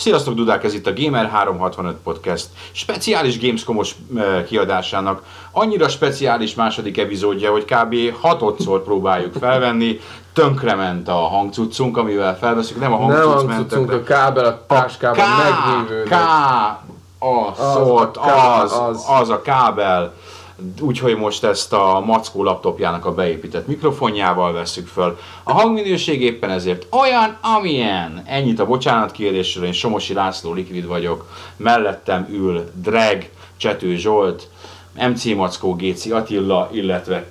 Sziasztok Dudák, ez itt a Gamer365 Podcast speciális Gamescomos uh, kiadásának annyira speciális második epizódja, hogy kb. hatodszor próbáljuk felvenni, tönkrement a hangcuccunk, amivel felveszünk, nem a hangcucc Nem hangcuccunk, a kábel, a táskában meglévő. K, az, ott, az, az, az a kábel. Úgyhogy most ezt a Mackó laptopjának a beépített mikrofonjával veszük föl. A hangminőség éppen ezért olyan, amilyen. Ennyit a bocsánatkérésről, én Somosi László Likvid vagyok. Mellettem ül Drag, Csető Zsolt, MC Mackó, Géci Attila, illetve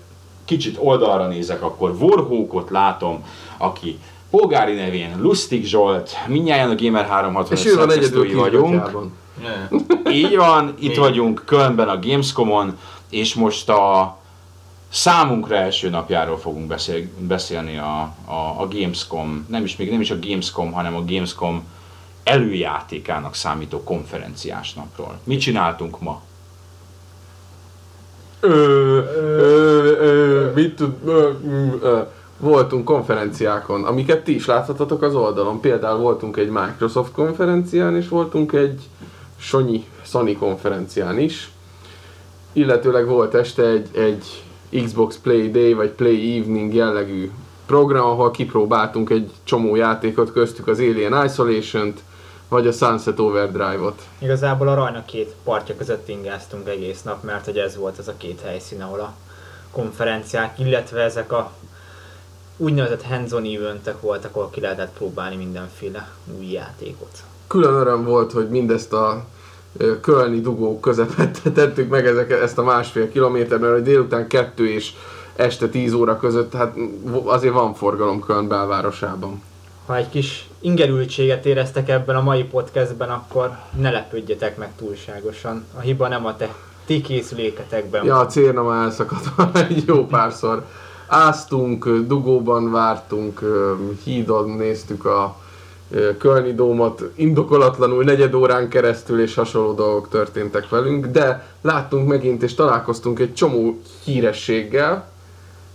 kicsit oldalra nézek, akkor Vorhókot látom, aki polgári nevén Lustig Zsolt, mindjárt a Gamer 365 És ő van egyedül vagyunk. Így van, itt vagyunk Kölnben a Gamescomon, és most a számunkra első napjáról fogunk beszél, beszélni a, a, a Gamescom, nem is még nem is a Gamescom, hanem a Gamescom előjátékának számító konferenciás napról. Mit csináltunk ma? Ö, ö, ö, mit tud, ö, ö, voltunk konferenciákon, amiket ti is láthatatok az oldalon. Például voltunk egy Microsoft konferencián, és voltunk egy Sony, Sony konferencián is. Illetőleg volt este egy, egy Xbox Play Day vagy Play Evening jellegű program, ahol kipróbáltunk egy csomó játékot, köztük az Alien Isolation-t, vagy a Sunset Overdrive-ot. Igazából a rajna két partja között ingáztunk egész nap, mert hogy ez volt az a két helyszín, ahol a konferenciák, illetve ezek a úgynevezett hands-on eventek voltak, ahol ki lehetett próbálni mindenféle új játékot. külön öröm volt, hogy mindezt a kölni dugók közepette tettük meg ezek, ezt a másfél kilométer, mert délután kettő és este 10 óra között, hát azért van forgalom Köln belvárosában. Ha egy kis ingerültséget éreztek ebben a mai podcastben, akkor ne lepődjetek meg túlságosan. A hiba nem a te ti készüléketekben Ja, a cérna már elszakadt egy jó párszor. Áztunk, dugóban vártunk, hídon néztük a Kölni Dómot, indokolatlanul negyed órán keresztül és hasonló dolgok történtek velünk, de láttunk megint és találkoztunk egy csomó hírességgel.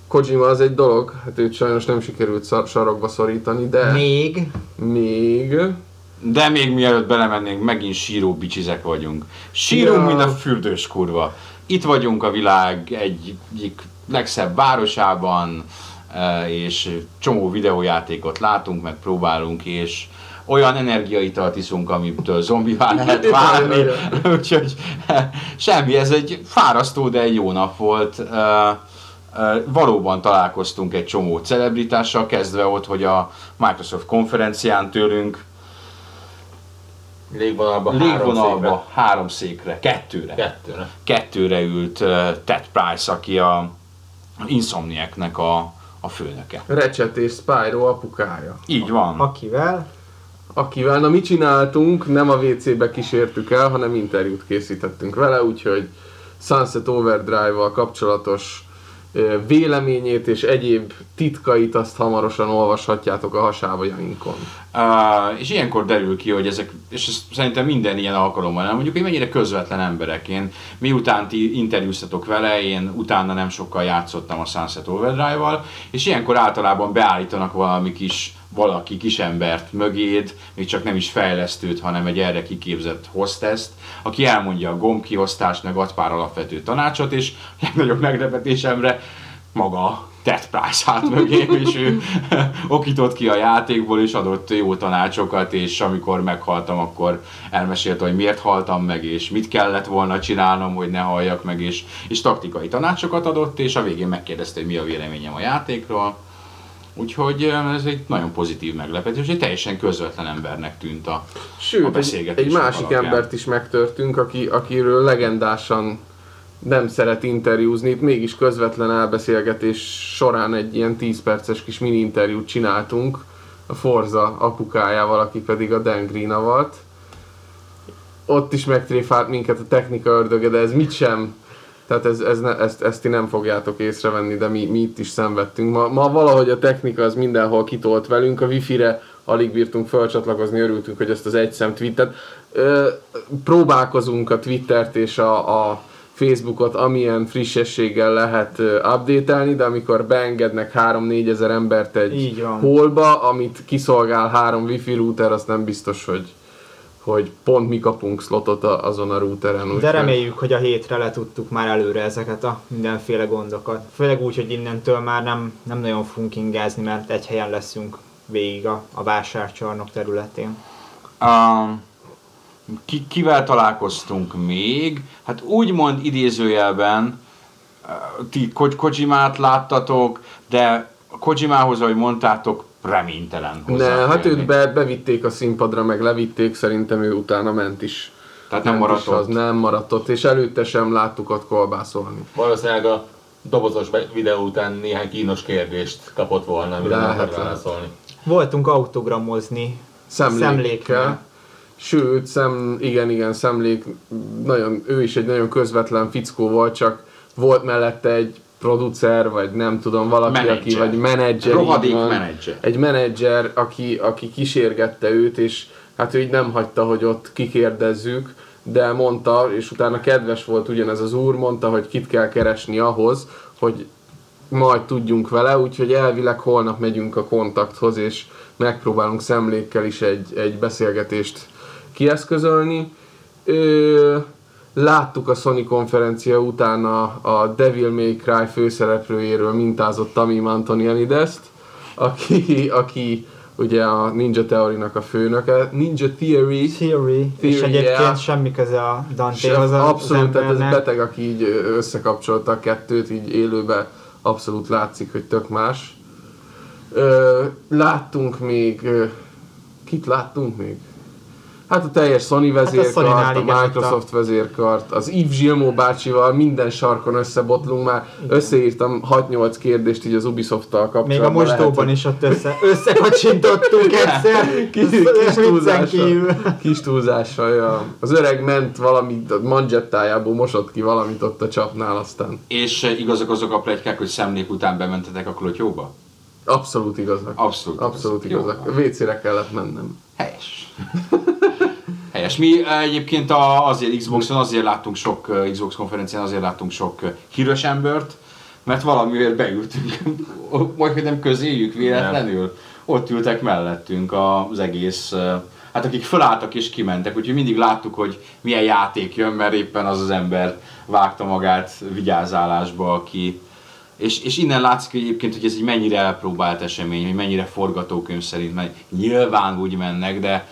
Kojima az egy dolog, hát őt sajnos nem sikerült szar- sarokba szorítani, de Még még De még mielőtt belemennénk, megint síró bicsizek vagyunk. Sírunk, Ja. mint a fürdős kurva. Itt vagyunk a világ egyik legszebb városában, és csomó videójátékot látunk, meg próbálunk, és olyan energiaitalt iszunk, amitől zombivá lehet válni. Úgyhogy eh, semmi, ez egy fárasztó, de egy jó nap volt. Eh, eh, Valóban találkoztunk egy csomó celebritással, kezdve ott, hogy a Microsoft konferencián tőlünk Légvonalba, három légvonalba három székre, kettőre, székre. Kettőre. kettőre ült uh, Ted Price, aki a Insomniac-nek a, a főnöke. Recset és Spyro apukája. Így van. akivel akivel, na mit csináltunk, nem a WC-be kísértük el, hanem interjút készítettünk vele, úgyhogy Sunset Overdrive-val kapcsolatos véleményét és egyéb titkait azt hamarosan olvashatjátok a hasábajainkon. Uh, és ilyenkor derül ki, hogy ezek, és ez szerintem minden ilyen alkalommal nem mondjuk, hogy mennyire közvetlen emberek. Én miután ti interjúztatok vele, én utána nem sokkal játszottam a Sunset Overdrive-val, és ilyenkor általában beállítanak valami kis valaki kisembert mögéd, még csak nem is fejlesztőt, hanem egy erre kiképzett hosteszt, aki elmondja a gombkiosztást, meg ad pár alapvető tanácsot, és legnagyobb meglepetésemre maga Ted Price állt mögém, és ő okított ki a játékból, és adott jó tanácsokat, és amikor meghaltam, akkor elmesélte, hogy miért haltam meg, és mit kellett volna csinálnom, hogy ne halljak meg, és, és taktikai tanácsokat adott, és a végén megkérdezte, hogy mi a véleményem a játékról. Úgyhogy ez egy nagyon pozitív meglepetés, egy teljesen közvetlen embernek tűnt a, a Sőt, egy, egy másik alapján. embert is megtörtünk, aki, akiről legendásan nem szeret interjúzni, mégis közvetlen elbeszélgetés során egy ilyen 10 perces kis mini interjút csináltunk a Forza apukájával, aki pedig a Dan Greena volt. Ott is megtréfált minket a technika ördöge, de ez mit sem tehát ez, ez ne, ezt, ezt ti nem fogjátok észrevenni, de mi, mi itt is szenvedtünk. Ma, ma valahogy a technika az mindenhol kitolt velünk, a wifi-re alig bírtunk felcsatlakozni, örültünk, hogy ezt az egyszem tweetet. Ö, próbálkozunk a Twittert és a, a Facebookot amilyen frissességgel lehet ö, update-elni, de amikor beengednek 3-4 ezer embert egy holba, amit kiszolgál három wifi router, azt nem biztos, hogy, hogy pont mi kapunk slotot a- azon a routeren. De úgyhogy- reméljük, hogy a hétre le tudtuk már előre ezeket a mindenféle gondokat. Főleg úgy, hogy innentől már nem, nem nagyon fogunk ingázni, mert egy helyen leszünk végig a, a vásárcsarnok területén. Um, ki, kivel találkoztunk még? Hát úgymond idézőjelben uh, ti Ko- Kojimát láttatok, de Kojimához, ahogy mondtátok, reménytelen Ne, hozzá hát férni. őt be, bevitték a színpadra, meg levitték, szerintem ő utána ment is. Tehát nem maradt ott. nem maradt ott, és előtte sem láttuk ott kolbászolni. Valószínűleg a dobozos videó után néhány kínos kérdést kapott volna, amire nem Lehet, akar válaszolni. Voltunk autogramozni Szemlékkel. szemlékkel. Sőt, szem, igen, igen, szemlék, nagyon, ő is egy nagyon közvetlen fickó volt, csak volt mellette egy producer, vagy nem tudom, valaki, Menedzser. aki, vagy menedzser, Rohadék van. menedzser. egy menedzser, aki, aki kísérgette őt, és hát ő így nem hagyta, hogy ott kikérdezzük, de mondta, és utána kedves volt ugyanez az úr, mondta, hogy kit kell keresni ahhoz, hogy majd tudjunk vele, úgyhogy elvileg holnap megyünk a kontakthoz, és megpróbálunk szemlékkel is egy, egy beszélgetést kieszközölni. Ö, láttuk a Sony konferencia után a, a Devil May Cry főszereplőjéről mintázott Tamim Antonianides-t, aki, aki ugye a Ninja Theory-nak a főnöke. Ninja Theory, Theory, és Theory, egyébként yeah. semmi köze a és Dantéhoz az, abszolút, tehát ez beteg, aki így összekapcsolta a kettőt, így élőben abszolút látszik, hogy tök más. Ö, láttunk még, kit láttunk még? Hát a teljes Sony vezérkart, Sony-nál a, igen, Microsoft vezérkart, az Yves Gilmó bácsival minden sarkon összebotlunk már. Összeírtam 6-8 kérdést így az Ubisoft-tal kapcsolatban. Még a mosdóban lehet, is ott össze, összekacsintottunk egyszer. Kis, kis túlzással, kis túlzással, ja. Az öreg ment valamit, a manzsettájából mosott ki valamit ott a csapnál, aztán És eh, igazak azok a plegykák, hogy szemlék után bementetek a klotyóba? abszolút igazak. Abszolút. Abszolút igazak. A WC-re kellett mennem. Helyes. Helyes. Mi egyébként a, azért Xboxon azért láttunk sok, eh, Xbox konferencián azért láttunk sok eh, híres embert, mert valamiért beültünk, hogy nem közéjük véletlenül. Ott ültek mellettünk az egész, eh, hát akik felálltak és kimentek, úgyhogy mindig láttuk, hogy milyen játék jön, mert éppen az az ember vágta magát vigyázálásba, aki és, és innen látszik egyébként, hogy ez egy mennyire elpróbált esemény, hogy mennyire forgatókönyv szerint, mert nyilván úgy mennek, de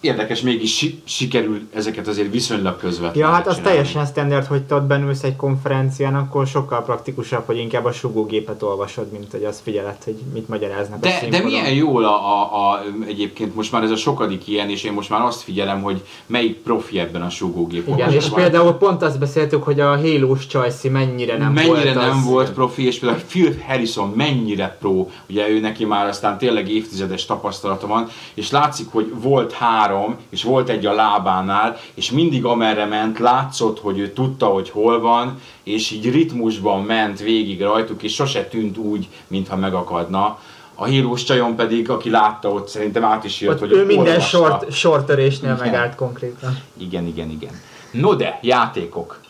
érdekes, mégis si- sikerül ezeket azért viszonylag közvetlenül Ja, hát az csinálni. teljesen standard, hogy te ott benülsz egy konferencián, akkor sokkal praktikusabb, hogy inkább a sugógépet olvasod, mint hogy azt figyeled, hogy mit magyaráznak a De, de milyen jól a, a, a, egyébként most már ez a sokadik ilyen, és én most már azt figyelem, hogy melyik profi ebben a sugógép Igen, és olvasásban. például pont azt beszéltük, hogy a Halo-s Csajci mennyire nem mennyire volt nem az. volt profi, és például Phil Harrison mennyire pro, ugye ő neki már aztán tényleg évtizedes tapasztalata van, és látszik, hogy volt három, és volt egy a lábánál, és mindig amerre ment, látszott, hogy ő tudta, hogy hol van, és így ritmusban ment végig rajtuk, és sose tűnt úgy, mintha megakadna. A hírós csajon pedig, aki látta ott, szerintem át is jött, Ott hogy ő minden sort, sortörésnél Igen. megállt konkrétan. Igen, igen, igen. No de, játékok.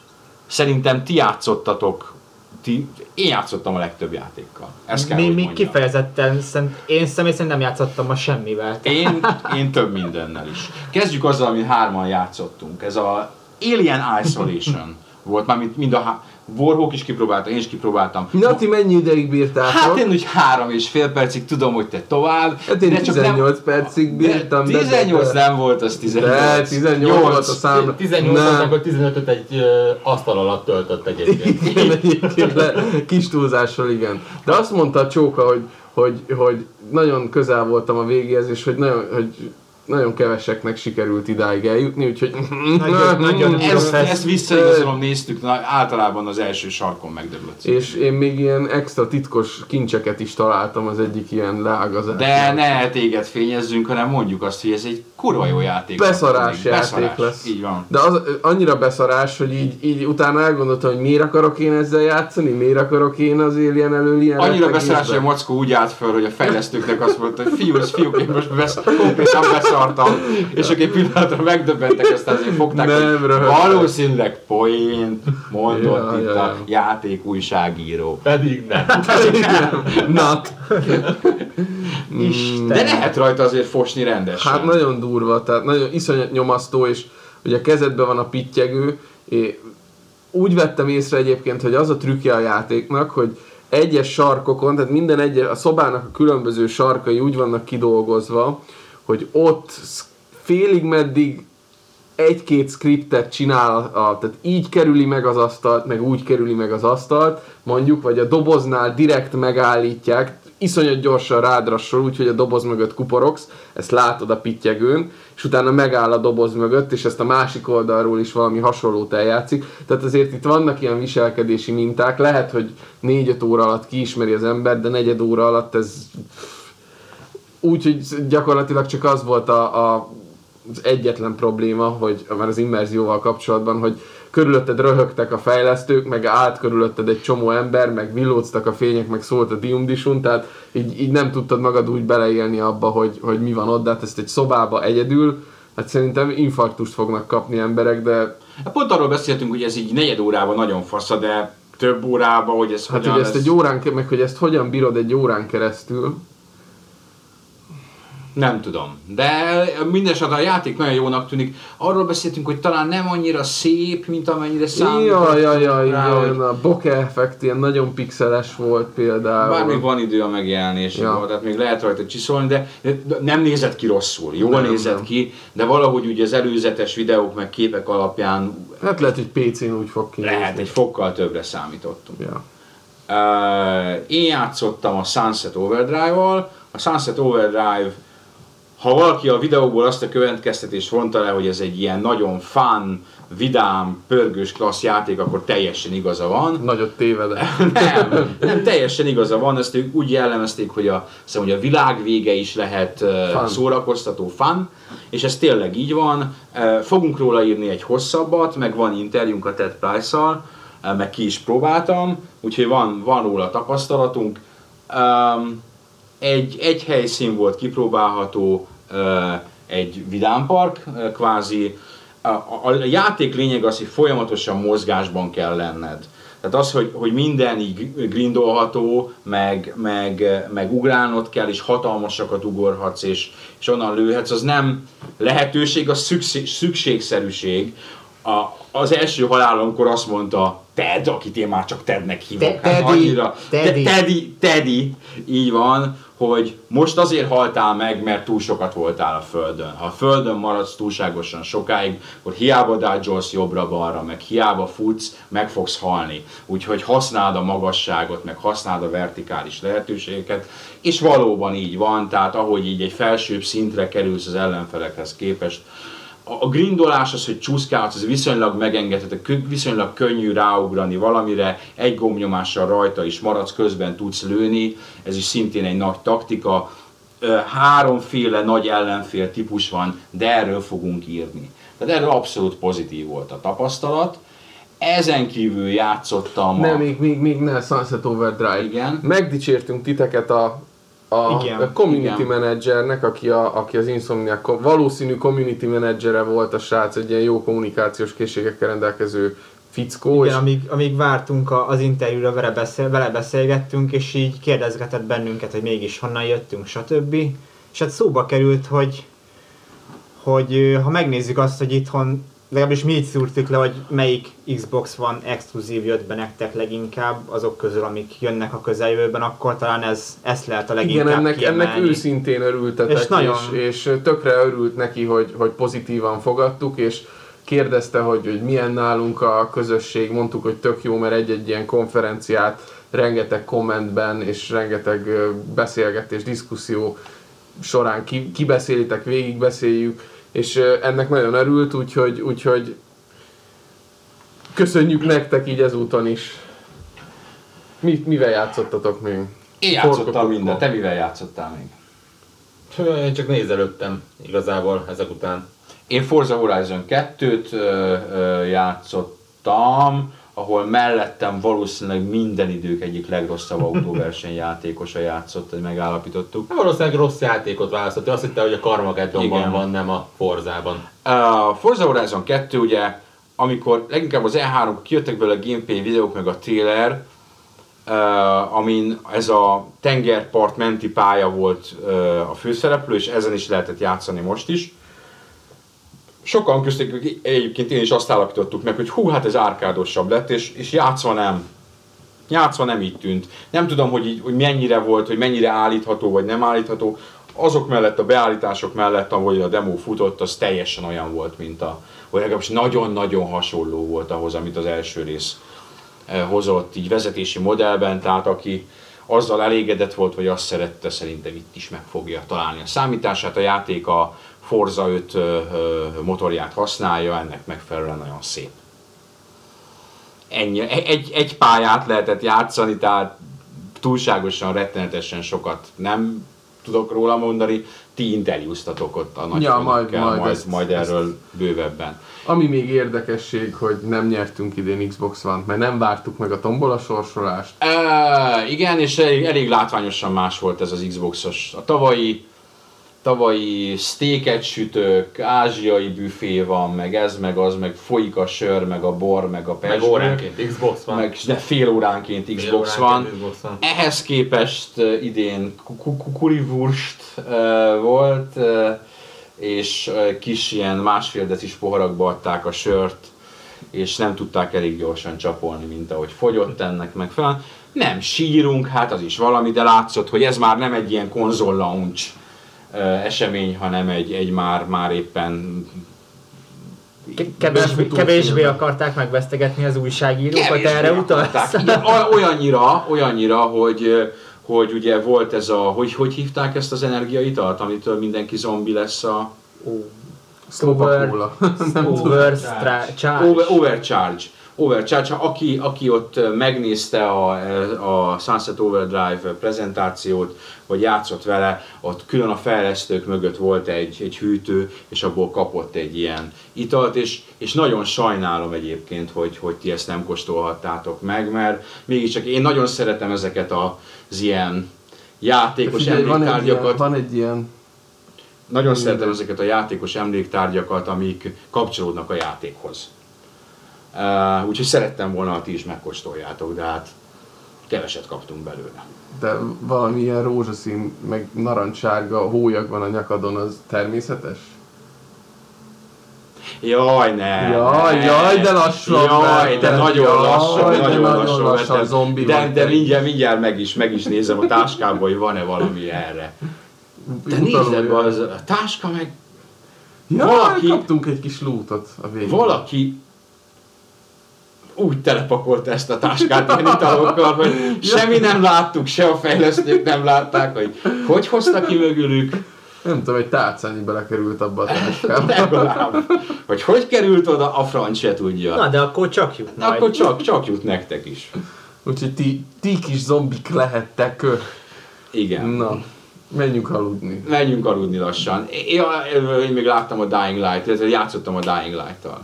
Szerintem ti játszottatok, ti, én játszottam a legtöbb játékkal. Ezt kell, Mi, mi mondjam. kifejezetten, szerint, én személy szerint nem játszottam ma semmivel. Én, én több mindennel is. Kezdjük azzal, amit hárman játszottunk. Ez a Alien Isolation volt, már mind, mind a há- Warhawk is kipróbálta, én is kipróbáltam. Na, ti mennyi ideig bírtátok? Hát én úgy három és fél percig tudom, hogy te tovább. Hát én de csak 18 percig bírtam. de 18 nem volt, az 18. De, 18 volt a szám. 18 Nem. nem. akkor 15-öt egy ö, asztal alatt töltött egyébként. Igen, egyébként, de kis túlzással igen. De azt mondta a Csóka, hogy, hogy, hogy nagyon közel voltam a végéhez, és hogy nagyon, hogy nagyon keveseknek sikerült idáig eljutni, úgyhogy... Nagyon- nagyon- Ezt, ezt visszaigazolom, néztük, na, általában az első sarkon megdöglött. És én még ilyen extra titkos kincseket is találtam az egyik ilyen leágazásnál. De ne téged fényezzünk, hanem mondjuk azt, hogy ez egy kurva jó játék. Beszarás játék Beszarás. lesz. Így van. De az annyira beszarás, hogy így, így utána elgondoltam, hogy miért akarok én ezzel játszani, miért akarok én az Alien elől ilyen Annyira beszarás, hogy a Mackó úgy állt föl, hogy a fejlesztőknek azt mondta, hogy fiú, fiúk, én most besz, konkrétan beszartam akartam, és akkor egy pillanatra megdöbbentek, aztán azért fogták, Nem hogy valószínűleg poént mondott Ja, itt ja, a ja. játék újságíró. Pedig nem. Nat. Isten. De lehet rajta azért fosni rendesen. Hát nagyon durva, tehát nagyon iszonyat nyomasztó, és ugye a kezedben van a pittyegő, és úgy vettem észre egyébként, hogy az a trükkje a játéknak, hogy egyes sarkokon, tehát minden egyes, a szobának a különböző sarkai úgy vannak kidolgozva, hogy ott félig meddig egy-két skriptet csinál, a, tehát így kerüli meg az asztalt, meg úgy kerüli meg az asztalt, mondjuk, vagy a doboznál direkt megállítják, iszonyat gyorsan rádrassol, úgyhogy a doboz mögött kuporogsz, ezt látod a pittyegőn, és utána megáll a doboz mögött, és ezt a másik oldalról is valami hasonlót eljátszik. Tehát azért itt vannak ilyen viselkedési minták, lehet, hogy 4-5 óra alatt kiismeri az ember, de negyed óra alatt ez Úgyhogy gyakorlatilag csak az volt a, a, az egyetlen probléma, hogy már az immerzióval kapcsolatban, hogy körülötted röhögtek a fejlesztők, meg állt körülötted egy csomó ember, meg villóztak a fények, meg szólt a diumdisun, tehát így, így nem tudtad magad úgy beleélni abba, hogy, hogy mi van ott, de hát ezt egy szobába egyedül, hát szerintem infarktust fognak kapni emberek, de Hát Pont arról beszéltünk, hogy ez így negyed órában nagyon fasza, de több órában, hogy ez hát hogyan hogy ezt lesz, egy órán, meg hogy ezt hogyan bírod egy órán keresztül, nem tudom. De mindesetre a játék nagyon jónak tűnik. Arról beszéltünk, hogy talán nem annyira szép, mint amennyire számít. Ja, ja, ja, rá, hogy igen, a bokeh effekt ilyen nagyon pixeles volt például. Bár még van idő a megjelenésig, Ja. tehát még lehet rajta csiszolni, de nem nézett ki rosszul. Jól nem, nézett nem. ki, de valahogy ugye az előzetes videók meg képek alapján Hát lehet, hogy PC-n úgy fog kinézni. lehet egy fokkal többre számítottunk. Ja. Uh, én játszottam a Sunset Overdrive-val. A Sunset Overdrive, ha valaki a videóból azt a következtetést vonta le, hogy ez egy ilyen nagyon fun, vidám, pörgős, klassz játék, akkor teljesen igaza van. Nagyot tévedett. Nem, nem teljesen igaza van, ezt ők úgy jellemezték, hogy a, hiszem, hogy a világ vége is lehet Fun. szórakoztató, fun, és ez tényleg így van. Fogunk róla írni egy hosszabbat, meg van interjúnk a Ted Price-szal, uh, meg ki is próbáltam, úgyhogy van, van róla tapasztalatunk. Um, egy, egy helyszín volt kipróbálható, egy vidámpark, kvázi. A játék lényeg az, hogy folyamatosan mozgásban kell lenned. Tehát az, hogy, hogy minden így grindolható, meg, meg, meg ugrálnod kell, és hatalmasakat ugorhatsz, és, és onnan lőhetsz, az nem lehetőség, az szükség, szükségszerűség. A, az első halálomkor azt mondta Ted, akit én már csak Tednek hívok. Te- hát Teddy, annyira, Teddy. Te- Teddy, Teddy, így van, hogy most azért haltál meg, mert túl sokat voltál a Földön. Ha a Földön maradsz túlságosan sokáig, akkor hiába dodge jobbra-balra, meg hiába futsz, meg fogsz halni. Úgyhogy használd a magasságot, meg használd a vertikális lehetőségeket, és valóban így van, tehát ahogy így egy felsőbb szintre kerülsz az ellenfelekhez képest, a grindolás az, hogy csúszkálsz, ez viszonylag megengedhető, viszonylag könnyű ráugrani valamire, egy gombnyomással rajta is maradsz, közben tudsz lőni, ez is szintén egy nagy taktika. Háromféle nagy ellenfél típus van, de erről fogunk írni. Tehát erről abszolút pozitív volt a tapasztalat. Ezen kívül játszottam Nem, a... még, még, még ne, Sunset Overdrive. Igen. Megdicsértünk titeket a, a, Igen, a community igen. managernek, aki, a, aki az Insomniac valószínű community managere volt a srác, egy ilyen jó kommunikációs készségekkel rendelkező fickó. Igen, amíg, amíg vártunk a- az interjúra, vele, beszél, vele beszélgettünk, és így kérdezgetett bennünket, hogy mégis honnan jöttünk, stb. És hát szóba került, hogy, hogy ha megnézzük azt, hogy itthon, legalábbis mi így szúrtuk le, hogy melyik Xbox van exkluzív jött be nektek leginkább, azok közül, amik jönnek a közeljövőben, akkor talán ez, ezt lehet a leginkább Igen, ennek, ennek őszintén örültetek, És nagyon- és, és tökre örült neki, hogy, hogy pozitívan fogadtuk, és kérdezte, hogy, hogy milyen nálunk a közösség, mondtuk, hogy tök jó, mert egy-egy ilyen konferenciát rengeteg kommentben és rengeteg beszélgetés, diszkuszió során ki, kibeszélitek, végigbeszéljük, és ennek nagyon örült, úgyhogy, úgyhogy köszönjük nektek így ezúton is. Mi, mivel játszottatok még? Én játszottam mindent, te mivel játszottál még? Én csak nézelődtem igazából ezek után. Én Forza Horizon 2-t ö, ö, játszottam, ahol mellettem valószínűleg minden idők egyik legrosszabb autóversenyjátékosa játszott, hogy megállapítottuk. Hát valószínűleg rossz játékot választott. Azt hitte, hogy a Carmageddonban van, nem a Forzában. A Forza Horizon 2 ugye, amikor leginkább az E3 kijöttek belőle a gameplay videók meg a trailer, uh, amin ez a tengerpart menti pálya volt uh, a főszereplő, és ezen is lehetett játszani most is. Sokan köztük egyébként én is azt állapítottuk meg, hogy hú, hát ez árkádosabb lett, és, és játszva nem. Játszva nem így tűnt. Nem tudom, hogy, így, hogy mennyire volt, hogy mennyire állítható vagy nem állítható. Azok mellett, a beállítások mellett, ahogy a demo futott, az teljesen olyan volt, mint a, vagy legalábbis nagyon-nagyon hasonló volt ahhoz, amit az első rész eh, hozott így vezetési modellben, tehát aki azzal elégedett volt, vagy azt szerette, szerintem itt is meg fogja találni a számítását. A játék a Forza 5 ö, ö, motorját használja, ennek megfelelően nagyon szép. Ennyi, egy, egy pályát lehetett játszani, tehát túlságosan, rettenetesen sokat nem tudok róla mondani. Ti interjúztatok ott a nagy Ja, majd- majd, majd ezt- majd erről bővebben. Ami még érdekesség, hogy nem nyertünk idén Xbox One, mert nem vártuk meg a tombola sorsolást. E, igen, és elég, elég látványosan más volt ez az Xboxos. A tavalyi, tavalyi steaket sütök, ázsiai büfé van, meg ez, meg az, meg folyik a sör, meg a bor, meg a Meg pesgő, óránként Xbox van. meg de fél óránként Fél Xbox óránként van. Xbox van. Ehhez képest idén kurivurst volt, és kis ilyen másfél decis poharakba adták a sört, és nem tudták elég gyorsan csapolni, mint ahogy fogyott ennek megfelelően. Nem sírunk, hát az is valami, de látszott, hogy ez már nem egy ilyen konzol launch esemény, hanem egy, egy már, már éppen Ke- Kevésbé, akarták megvesztegetni az újságírókat, Kevésbé erre utalsz? Igen, olyannyira, olyannyira, hogy, hogy ugye volt ez a, hogy, hogy hívták ezt az energiaitalt, amitől mindenki zombi lesz a Ó, Coca-Cola. Overcharge. over, overcharge. Overcharge, aki, aki ott megnézte a, a Sunset Overdrive prezentációt, vagy játszott vele, ott külön a fejlesztők mögött volt egy, egy hűtő, és abból kapott egy ilyen italt, és, és nagyon sajnálom egyébként, hogy, hogy ti ezt nem kóstolhattátok meg, mert mégiscsak én nagyon szeretem ezeket az ilyen játékos Figyelj, van, egy ilyen, emléktárgyakat, van egy ilyen, nagyon szeretem ezeket a játékos emléktárgyakat, amik kapcsolódnak a játékhoz. Uh, úgyhogy szerettem volna, ha ti is megkóstoljátok, de hát keveset kaptunk belőle. de valami ilyen rózsaszín, meg narancssárga hólyag van a nyakadon, az természetes? Jaj, ne! Jaj, ne. jaj, de lassan Jaj, de nagyon jaj, lassan, de nagyon, nagyon lassan, lassan vetted. zombi de, de te. mindjárt, mindjárt meg is, meg is nézem a táskába, hogy van-e valami erre. De nézd az, a táska meg Ja, valaki- kaptunk egy kis lootot a végén. valaki úgy telepakolta ezt a táskát ilyen italokkal, hogy semmi nem láttuk, se a fejlesztők nem látták, hogy hogy hozta ki mögülük, Nem tudom, egy tálcányi belekerült abba a táskába. legalább. Hogy hogy került oda, a franc se tudja. Na, de akkor csak jut Na, majd. akkor csak, csak jut nektek is. Úgyhogy ti, ti kis zombik lehettek. Igen. Na, menjünk aludni. Menjünk aludni lassan. Én, én még láttam a Dying Light, játszottam a Dying Light-tal.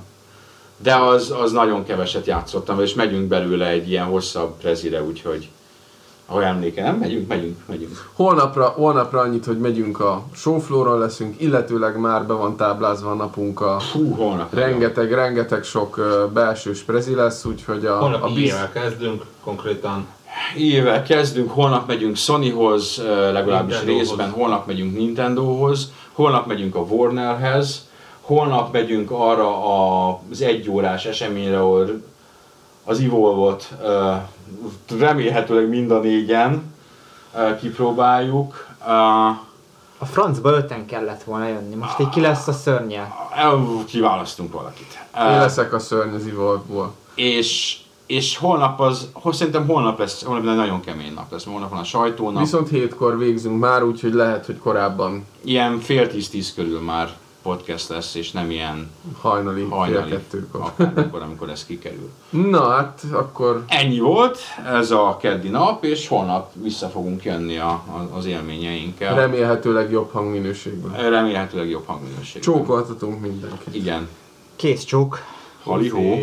De az, az nagyon keveset játszottam, és megyünk belőle egy ilyen hosszabb prezire, úgyhogy ha emléke, nem? Megyünk, megyünk, megyünk. Holnapra, holnapra annyit, hogy megyünk a showflooron leszünk, illetőleg már be van táblázva a napunk a Fú, holnap. rengeteg, rengeteg sok belsős prezi lesz, úgyhogy a, Holnap a biz... kezdünk konkrétan. Ével kezdünk, holnap megyünk Sonyhoz, legalábbis részben, holnap megyünk Nintendohoz, holnap megyünk a Warnerhez, holnap megyünk arra a- az egyórás eseményre, ahol az Evolve-ot remélhetőleg mind a négyen kipróbáljuk. A francba öten kellett volna jönni. Most így ki lesz a szörnyel. el- Kiválasztunk valakit. Én leszek a szörny az Evolve-ból. és, és holnap az, szerintem holnap lesz, holnap egy nagyon kemény nap lesz, holnap van a sajtónap. Viszont hétkor végzünk már, úgyhogy lehet, hogy korábban ilyen fél tíz-tíz körül már podcast lesz, és nem ilyen hajnali, hajnali, kettőkor. akkor, amikor ez kikerül. Na hát, akkor Ennyi volt ez a keddi nap, és holnap vissza fogunk jönni a, a, az élményeinkkel. remélhetőleg jobb hangminőségben. Remélhetőleg jobb hangminőség. Csókoltatunk mindenkit. Igen. Kész csók. Halihó.